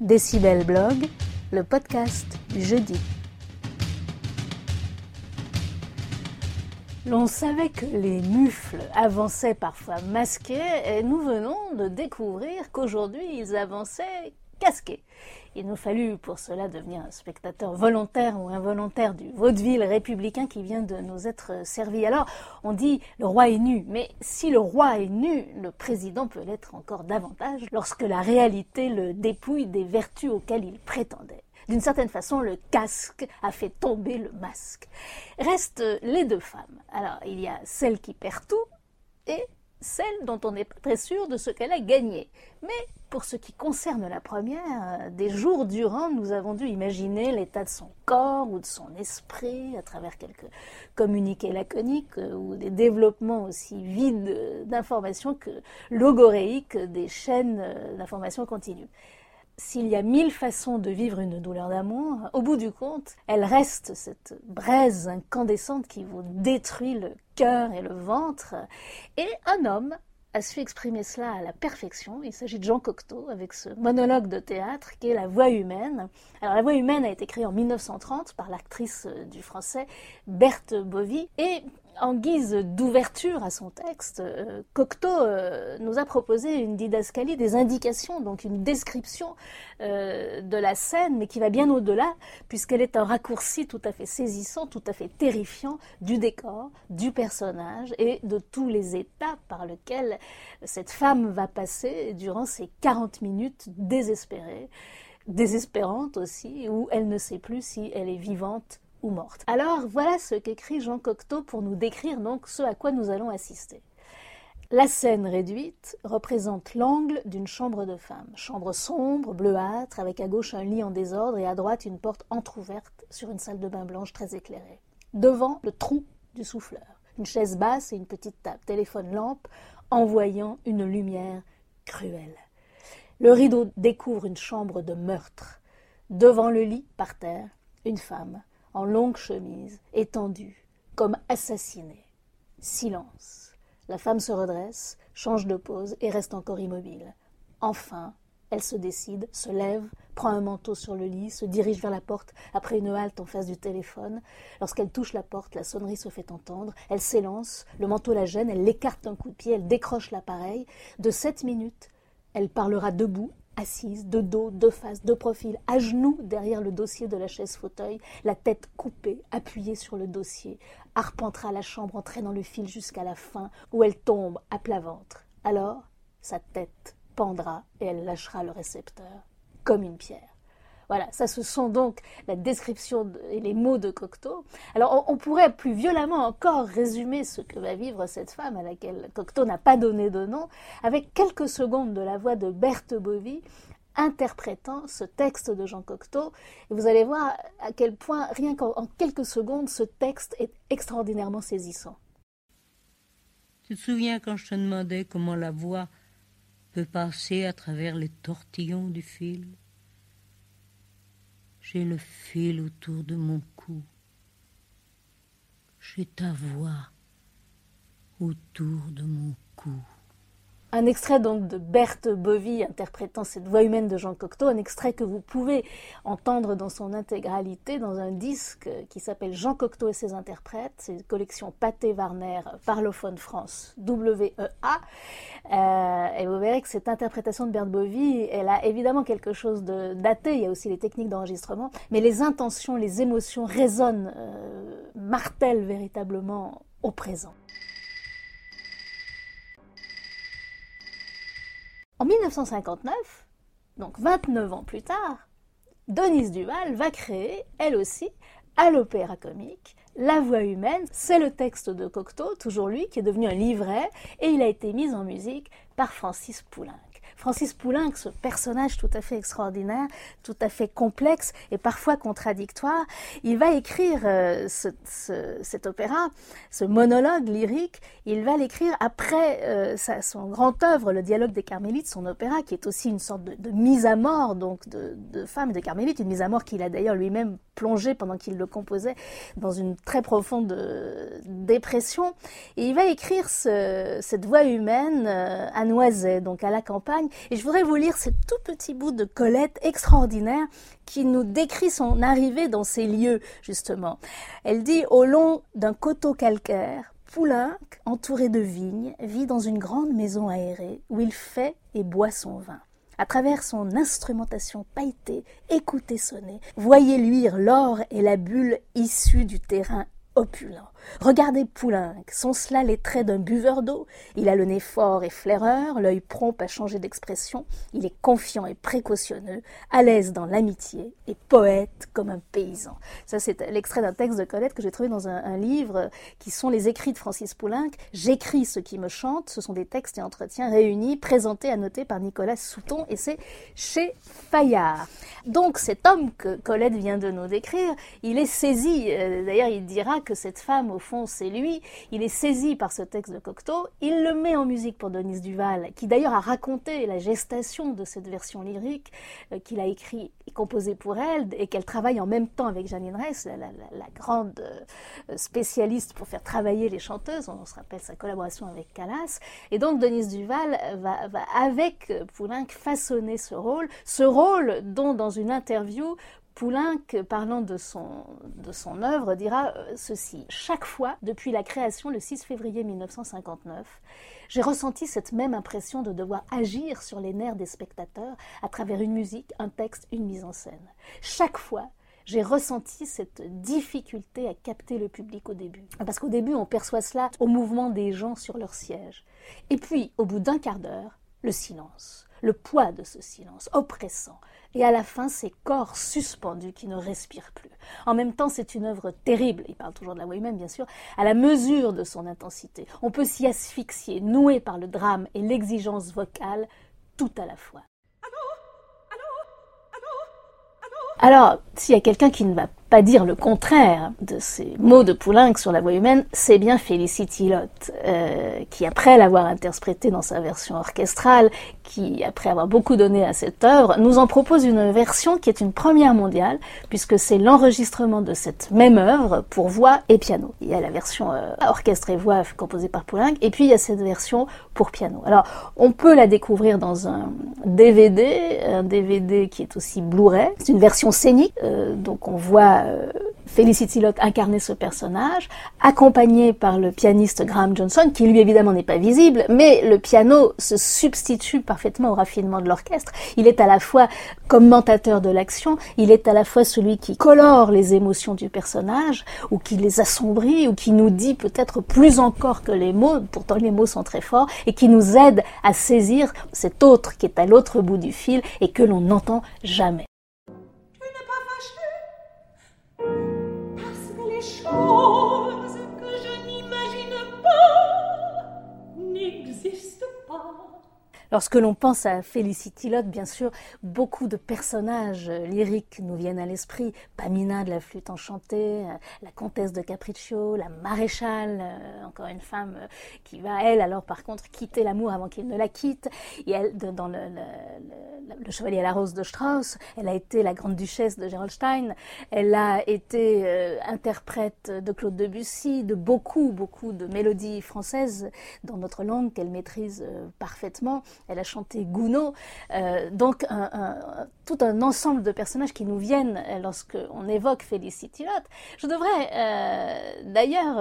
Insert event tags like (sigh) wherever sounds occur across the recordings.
Décibel Blog, le podcast du jeudi. L'on savait que les mufles avançaient parfois masqués et nous venons de découvrir qu'aujourd'hui ils avançaient casqués. Il nous fallut pour cela devenir un spectateur volontaire ou involontaire du vaudeville républicain qui vient de nous être servi. Alors, on dit le roi est nu, mais si le roi est nu, le président peut l'être encore davantage lorsque la réalité le dépouille des vertus auxquelles il prétendait. D'une certaine façon, le casque a fait tomber le masque. Restent les deux femmes. Alors, il y a celle qui perd tout et celle dont on n'est pas très sûr de ce qu'elle a gagné. Mais pour ce qui concerne la première, des jours durant, nous avons dû imaginer l'état de son corps ou de son esprit à travers quelques communiqués laconiques ou des développements aussi vides d'informations que logoréiques des chaînes d'informations continues s'il y a mille façons de vivre une douleur d'amour, au bout du compte, elle reste cette braise incandescente qui vous détruit le cœur et le ventre. Et un homme a su exprimer cela à la perfection. Il s'agit de Jean Cocteau avec ce monologue de théâtre qui est La voix humaine. Alors la voix humaine a été créée en 1930 par l'actrice du français Berthe Bovy et en guise d'ouverture à son texte, euh, Cocteau euh, nous a proposé une didascalie des indications, donc une description euh, de la scène, mais qui va bien au-delà, puisqu'elle est un raccourci tout à fait saisissant, tout à fait terrifiant du décor, du personnage et de tous les états par lesquels cette femme va passer durant ces 40 minutes désespérées, désespérantes aussi, où elle ne sait plus si elle est vivante Alors voilà ce qu'écrit Jean Cocteau pour nous décrire donc ce à quoi nous allons assister. La scène réduite représente l'angle d'une chambre de femme. Chambre sombre, bleuâtre, avec à gauche un lit en désordre et à droite une porte entr'ouverte sur une salle de bain blanche très éclairée. Devant, le trou du souffleur. Une chaise basse et une petite table, téléphone lampe, envoyant une lumière cruelle. Le rideau découvre une chambre de meurtre. Devant le lit, par terre, une femme, en longue chemise, étendue, comme assassinée. Silence. La femme se redresse, change de pose et reste encore immobile. Enfin, elle se décide, se lève, prend un manteau sur le lit, se dirige vers la porte après une halte en face du téléphone. Lorsqu'elle touche la porte, la sonnerie se fait entendre. Elle s'élance, le manteau la gêne, elle l'écarte d'un coup de pied, elle décroche l'appareil. De sept minutes, elle parlera debout, assise, de dos, de face, de profil, à genoux derrière le dossier de la chaise fauteuil, la tête coupée, appuyée sur le dossier, arpentera la chambre en traînant le fil jusqu'à la fin, où elle tombe à plat ventre. Alors, sa tête pendra et elle lâchera le récepteur, comme une pierre. Voilà, ça ce sont donc la description et les mots de Cocteau. Alors on, pourrait plus violemment encore résumer ce que va vivre cette femme à laquelle Cocteau n'a pas donné de nom, avec quelques secondes de la voix de Berthe Bovy interprétant ce texte de Jean Cocteau. Et vous allez voir à quel point, rien qu'en quelques secondes, ce texte est extraordinairement saisissant. Tu te souviens quand je te demandais comment la voix peut passer à travers les tortillons du fil? J'ai le fil autour de mon cou. J'ai ta voix autour de mon cou. Un extrait donc de Berthe Bovy interprétant cette voix humaine de Jean Cocteau, un extrait que vous pouvez entendre dans son intégralité dans un disque qui s'appelle Jean Cocteau et ses interprètes, c'est une collection Pathé Warner Parlophone France WEA. Euh, et vous verrez que cette interprétation de Berthe Bovy, elle a évidemment quelque chose de daté, il y a aussi les techniques d'enregistrement, mais les intentions, les émotions résonnent, euh, martèlent véritablement au présent. En 1959, donc 29 ans plus tard, Denise Duval va créer, elle aussi, à l'opéra comique, La voix humaine. C'est le texte de Cocteau, toujours lui, qui est devenu un livret, et il a été mis en musique par Francis Poulain. Francis Poulenc, ce personnage tout à fait extraordinaire, tout à fait complexe et parfois contradictoire, il va écrire euh, cet opéra, ce monologue lyrique, il va l'écrire après euh, son grand œuvre, le dialogue des Carmélites, son opéra, qui est aussi une sorte de, mise à mort donc de, femmes de Carmélites, une mise à mort qu'il a d'ailleurs lui-même plongé pendant qu'il le composait dans une très profonde dépression. Et il va écrire cette voix humaine à Noiset, donc à la campagne. Et je voudrais vous lire ce tout petit bout de Colette extraordinaire qui nous décrit son arrivée dans ces lieux, justement. Elle dit Au long d'un coteau calcaire, Poulenc, entouré de vignes, vit dans une grande maison aérée où il fait et boit son vin. À travers son instrumentation pailletée, écoutez sonner, voyez luire l'or et la bulle issue du terrain opulent. Regardez Poulenc, sont cela les traits d'un buveur d'eau Il a le nez fort et flaireur, l'œil prompt à changer d'expression, il est confiant et précautionneux, à l'aise dans l'amitié et poète comme un paysan. Ça, c'est l'extrait d'un texte de Colette que j'ai trouvé dans un, livre qui sont les écrits de Francis Poulenc. J'écris ce qui me chante, ce sont des textes et entretiens réunis, présentés, annotés par Nicolas Souton, et c'est chez Fayard. Donc, cet homme que Colette vient de nous décrire, il est saisi, euh, d'ailleurs, il dira que cette femme, au fond, c'est lui. Il est saisi par ce texte de Cocteau. Il le met en musique pour Denise Duval, qui d'ailleurs a raconté la gestation de cette version lyrique euh, qu'il a écrit et composée pour elle et qu'elle travaille en même temps avec Janine Reiss, la, grande euh, spécialiste pour faire travailler les chanteuses. On se rappelle sa collaboration avec Calas. Et donc Denise Duval va, va avec Poulenc façonner ce rôle, ce rôle dont dans une interview Poulenc, parlant de son, de son œuvre, dira euh, ceci. Chaque fois, depuis la création le 6 février 1959, j'ai ressenti cette même impression de devoir agir sur les nerfs des spectateurs à travers une musique, un texte, une mise en scène. Chaque fois, j'ai ressenti cette difficulté à capter le public au début. Parce qu'au début, on perçoit cela au mouvement des gens sur leur siège. Et puis, au bout d'un quart d'heure, le silence, le poids de ce silence oppressant, et à la fin ces corps suspendus qui ne respirent plus. En même temps, c'est une œuvre terrible, il parle toujours de la voix humaine bien sûr, à la mesure de son intensité. On peut s'y asphyxier, noué par le drame et l'exigence vocale, tout à la fois. Alors, s'il y a quelqu'un qui ne va pas dire le contraire de ces mots de Poulenc sur la voix humaine, c'est bien Felicity Lott, euh, qui après l'avoir interprété dans sa version orchestrale, qui après avoir beaucoup donné à cette œuvre, nous en propose une version qui est une première mondiale, puisque c'est l'enregistrement de cette même œuvre pour voix et piano. Il y a la version euh, orchestre et voix composée par Poulenc, et puis il y a cette version pour piano. Alors, on peut la découvrir dans un DVD, un DVD qui est aussi Blu-ray. C'est une version scénique, euh, donc on voit euh, Felicity Lott incarner ce personnage, accompagné par le pianiste Graham Johnson, qui lui évidemment n'est pas visible, mais le piano se substitue parfaitement au raffinement de l'orchestre. Il est à la fois commentateur de l'action, il est à la fois celui qui colore les émotions du personnage, ou qui les assombrit, ou qui nous dit peut-être plus encore que les mots, pourtant les mots sont très forts, et qui nous aide à saisir cet autre qui est à l'autre bout du fil et que l'on n'entend jamais. Show. Lorsque l'on pense à Felicity Lott, bien sûr, beaucoup de personnages lyriques nous viennent à l'esprit. Pamina de la flûte enchantée, euh, la comtesse de Capriccio, la maréchale, euh, encore une femme euh, qui va, elle, alors par contre, quitter l'amour avant qu'il ne la quitte. Et dans le, le, Chevalier à la Rose de Strauss, elle a été la grande duchesse de Gerolstein, elle a été interprète de Claude Debussy, de beaucoup, beaucoup de mélodies françaises dans notre langue qu'elle maîtrise parfaitement elle a chanté Gounod. Euh, donc tout un ensemble de personnages qui nous viennent euh, lorsqu'on évoque Felicity Lott. Je devrais, euh, d'ailleurs,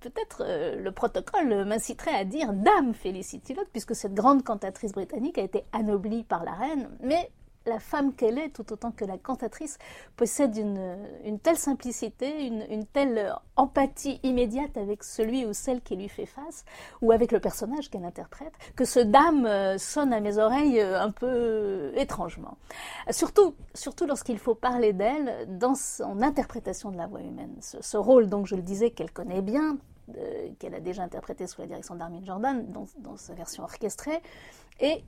peut-être le protocole m'inciterait à dire Dame Felicity Lott, puisque cette grande cantatrice britannique a été anoblie par la reine, mais la femme qu'elle est, tout autant que la cantatrice, possède une, telle simplicité, une, telle empathie immédiate avec celui ou celle qui lui fait face, ou avec le personnage qu'elle interprète, que ce dame euh, sonne à mes oreilles euh, un peu étrangement. Surtout, lorsqu'il faut parler d'elle dans son interprétation de la voix humaine. Ce, rôle, donc, je le disais, qu'elle connaît bien, euh, qu'elle a déjà interprété sous la direction d'Armin Jordan dans, dans sa version orchestrée, et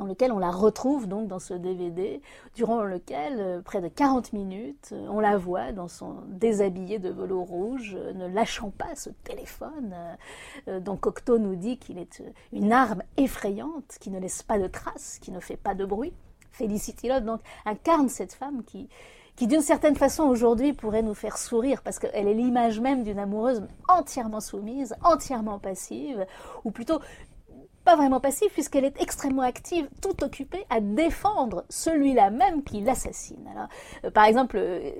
dans lequel on la retrouve donc dans ce DVD, durant lequel, euh, près de 40 minutes, euh, on la voit dans son déshabillé de velours rouge, euh, ne lâchant pas ce téléphone, dont Cocteau nous dit qu'il est une arme effrayante, qui ne laisse pas de traces, qui ne fait pas de bruit. Felicity Lott donc incarne cette femme qui, qui d'une certaine façon aujourd'hui pourrait nous faire sourire parce qu'elle est l'image même d'une amoureuse entièrement soumise, entièrement passive, ou plutôt pas vraiment passive puisqu'elle est extrêmement active, tout occupée à défendre celui-là même qui l'assassine. Alors, euh, par exemple, euh,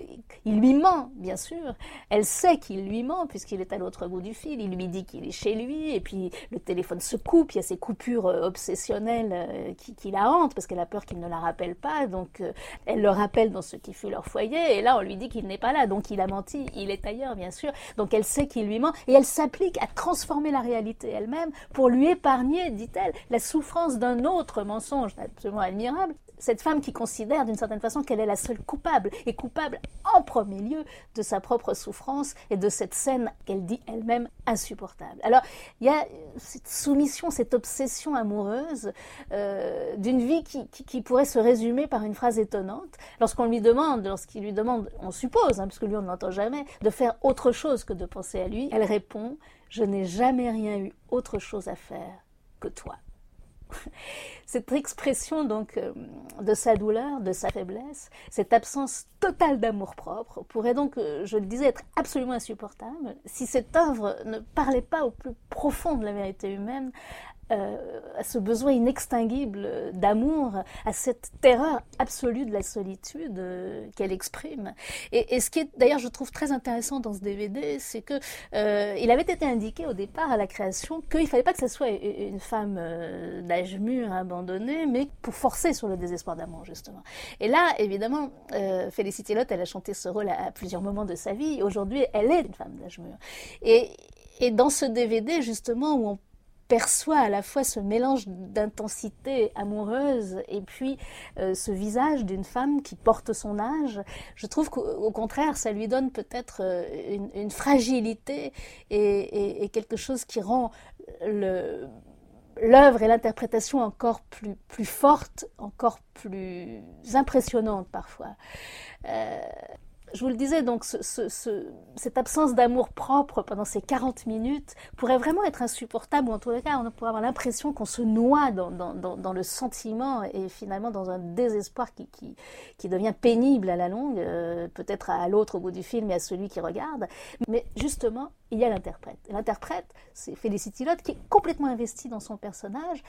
il lui ment, bien sûr. Elle sait qu'il lui ment puisqu'il est à l'autre bout du fil. Il lui dit qu'il est chez lui et puis le téléphone se coupe. Il y a ces coupures euh, obsessionnelles qui, qui, la hantent parce qu'elle a peur qu'il ne la rappelle pas. Donc, elle le rappelle dans ce qui fut leur foyer et là, on lui dit qu'il n'est pas là. Donc, il a menti. Il est ailleurs, bien sûr. Donc, elle sait qu'il lui ment et elle s'applique à transformer la réalité elle-même pour lui épargner dit-elle, la souffrance d'un autre mensonge absolument admirable. Cette femme qui considère d'une certaine façon qu'elle est la seule coupable, et coupable en premier lieu de sa propre souffrance et de cette scène qu'elle dit elle-même insupportable. Alors, il y a cette soumission, cette obsession amoureuse euh, d'une vie qui, pourrait se résumer par une phrase étonnante. Lorsqu'on lui demande, lorsqu'il lui demande, on suppose, hein, parce que lui on ne l'entend jamais, de faire autre chose que de penser à lui, elle répond Je n'ai jamais rien eu autre chose à faire que toi. Cette expression donc euh, de sa douleur, de sa faiblesse, cette absence totale d'amour-propre pourrait donc, euh, je le disais, être absolument insupportable si cette œuvre ne parlait pas au plus profond de la vérité humaine, euh, à ce besoin inextinguible d'amour, à cette terreur absolue de la solitude euh, qu'elle exprime. Et, ce qui est d'ailleurs, je trouve très intéressant dans ce DVD, c'est que euh, il avait été indiqué au départ à la création qu'il fallait pas que ce soit une femme d'âge mûr abandonnée, mais pour forcer sur le désespoir d'amour justement. Et là, évidemment, Félicité Lotte, elle a chanté ce rôle à, plusieurs moments de sa vie. Aujourd'hui, elle est une femme d'âge mûr. Et, et dans ce DVD, justement, où on perçoit à la fois ce mélange d'intensité amoureuse et puis euh, ce visage d'une femme qui porte son âge, je trouve qu'au contraire, ça lui donne peut-être euh, une, fragilité et, quelque chose qui rend l'œuvre et l'interprétation encore plus, plus forte, encore plus impressionnante parfois. Euh, je vous le disais, donc cette absence d'amour propre pendant ces 40 minutes pourrait vraiment être insupportable, ou en tout cas, on pourrait avoir l'impression qu'on se noie dans, le sentiment et finalement dans un désespoir qui, qui, devient pénible à la longue, euh, peut-être à l'autre au bout du film et à celui qui regarde. Mais justement, il y a l'interprète. L'interprète, c'est Felicity Lott qui est complètement investie dans son personnage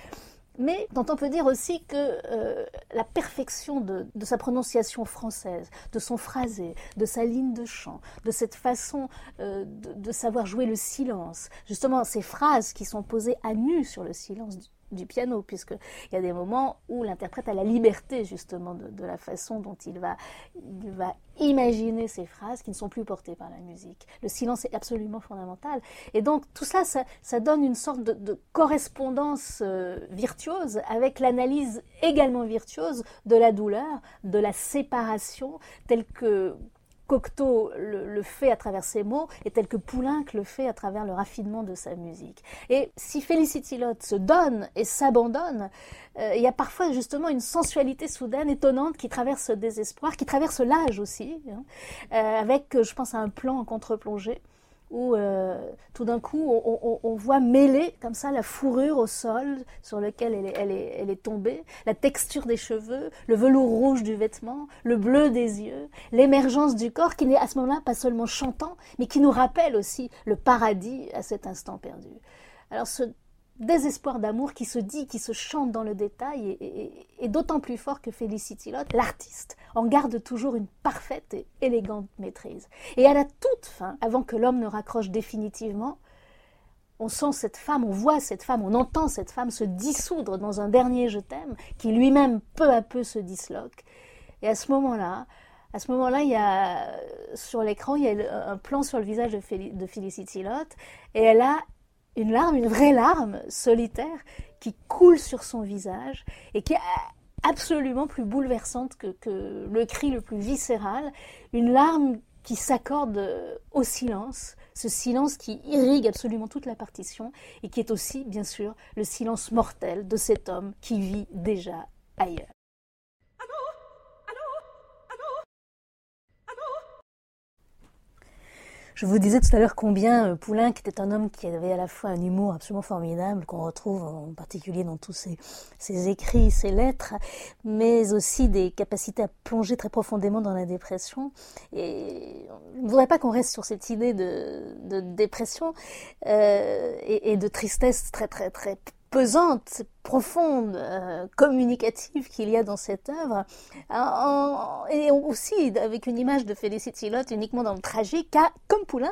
mais dont on peut dire aussi que euh, la perfection de, sa prononciation française, de son phrasé, de sa ligne de chant, de cette façon euh, de, savoir jouer le silence, justement ces phrases qui sont posées à nu sur le silence du piano, puisqu'il y a des moments où l'interprète a la liberté justement de, la façon dont il va, il va imaginer ces phrases qui ne sont plus portées par la musique. Le silence est absolument fondamental. Et donc tout ça, ça, donne une sorte de, correspondance euh, virtuose avec l'analyse également virtuose de la douleur, de la séparation, telle que Cocteau le, fait à travers ses mots et tel que Poulenc le fait à travers le raffinement de sa musique. Et si Felicity Lotte se donne et s'abandonne, euh, il y a parfois justement une sensualité soudaine étonnante qui traverse ce désespoir, qui traverse l'âge aussi, hein, euh, avec, je pense, à un plan en contre-plongée où euh, tout d'un coup on, voit mêler comme ça la fourrure au sol sur lequel elle est, tombée, la texture des cheveux, le velours rouge du vêtement, le bleu des yeux, l'émergence du corps qui n'est à ce moment-là pas seulement chantant, mais qui nous rappelle aussi le paradis à cet instant perdu. Alors ce désespoir d'amour qui se dit, qui se chante dans le détail est, d'autant plus fort que Felicity Lott, l'artiste, en garde toujours une parfaite et élégante maîtrise. Et à la toute fin, avant que l'homme ne raccroche définitivement, on sent cette femme, on voit cette femme, on entend cette femme se dissoudre dans un dernier je t'aime qui lui-même peu à peu se disloque. Et à ce moment-là, à ce moment-là, il y a sur l'écran, il y a un plan sur le visage de Felicity Lott et elle a une larme, une vraie larme solitaire qui coule sur son visage et qui est absolument plus bouleversante que, le cri le plus viscéral, une larme qui s'accorde au silence, ce silence qui irrigue absolument toute la partition et qui est aussi, bien sûr, le silence mortel de cet homme qui vit déjà ailleurs. Je vous disais tout à l'heure combien euh, Poulenc était un homme qui avait à la fois un humour absolument formidable, qu'on retrouve en particulier dans tous ses, ses, écrits, ses lettres, mais aussi des capacités à plonger très profondément dans la dépression. Et je ne voudrais pas qu'on reste sur cette idée de, de dépression euh, et, et, de tristesse très très très pesante, profonde, euh, communicative qu'il y a dans cette œuvre, en, et aussi avec une image de Félicity Lott uniquement dans le tragique, comme Poulenc,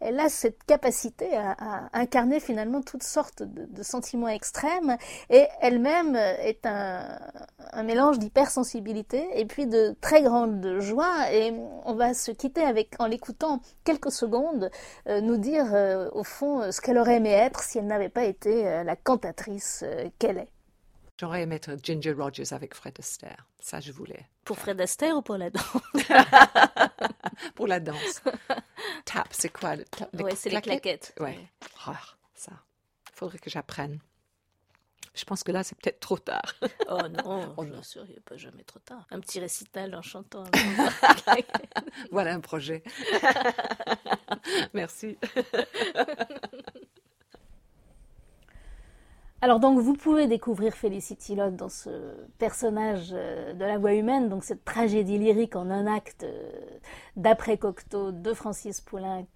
elle a cette capacité à, à incarner finalement toutes sortes de, de sentiments extrêmes, et elle-même est un, un mélange d'hypersensibilité et puis de très grande joie, et on va se quitter avec, en l'écoutant quelques secondes, euh, nous dire euh, au fond ce qu'elle aurait aimé être si elle n'avait pas été euh, la cantatrice qu'elle est. J'aurais aimé être Ginger Rogers avec Fred Astaire. Ça, je voulais. Pour Fred Astaire ou pour la danse? (laughs) Pour la danse. Tap, c'est quoi le tap, Oui, c'est les claquettes? Ouais. Oh, ça. Il faudrait que j'apprenne. Je pense que là, c'est peut-être trop tard. oh non, (laughs) oh bien sûr, il n'y a pas jamais trop tard. Un petit récital en chantant. (laughs) voilà un projet. Merci. Alors donc vous pouvez découvrir Felicity Lott dans ce personnage de la voix humaine, donc cette tragédie lyrique en un acte d'après Cocteau de Francis Poulenc,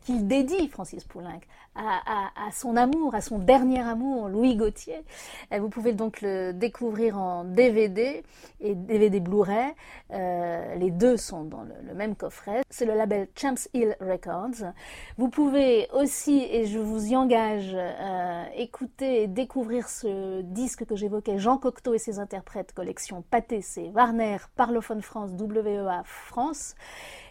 qu'il dédie Francis Poulenc à, son amour, à son dernier amour, Louis Gauthier. Vous pouvez donc le découvrir en DVD et DVD Blu-ray. Euh, les deux sont dans le, même coffret. C'est le label Champs Hill Records. Vous pouvez aussi, et je vous y engage, euh, écouter découvrir ce disque que j'évoquais, Jean Cocteau et ses interprètes, collection Pâté, c'est Warner, Parlophone France, WEA France.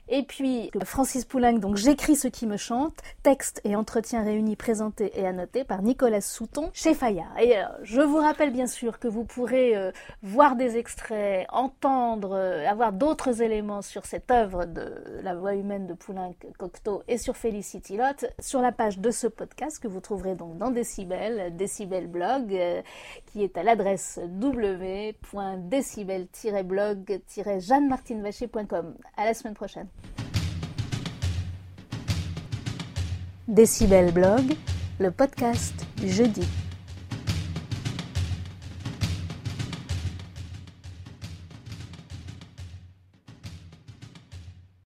Et puis Francis Poulenc, donc J'écris ce qui me chante, texte et entretien réunis, présentés et annotés par Nicolas Souton chez Fayard. Et euh, je vous rappelle bien sûr que vous pourrez euh, voir des extraits, entendre, euh, avoir d'autres éléments sur cette œuvre de la voix humaine de Poulenc Cocteau et sur Felicity Lott sur la page de ce podcast que vous trouverez donc dans Décibel, Décibel Blog, qui est à l'adresse www.décibel-blog-jeannemartinevacher.com. À la semaine prochaine. Décibel Blog, le podcast jeudi.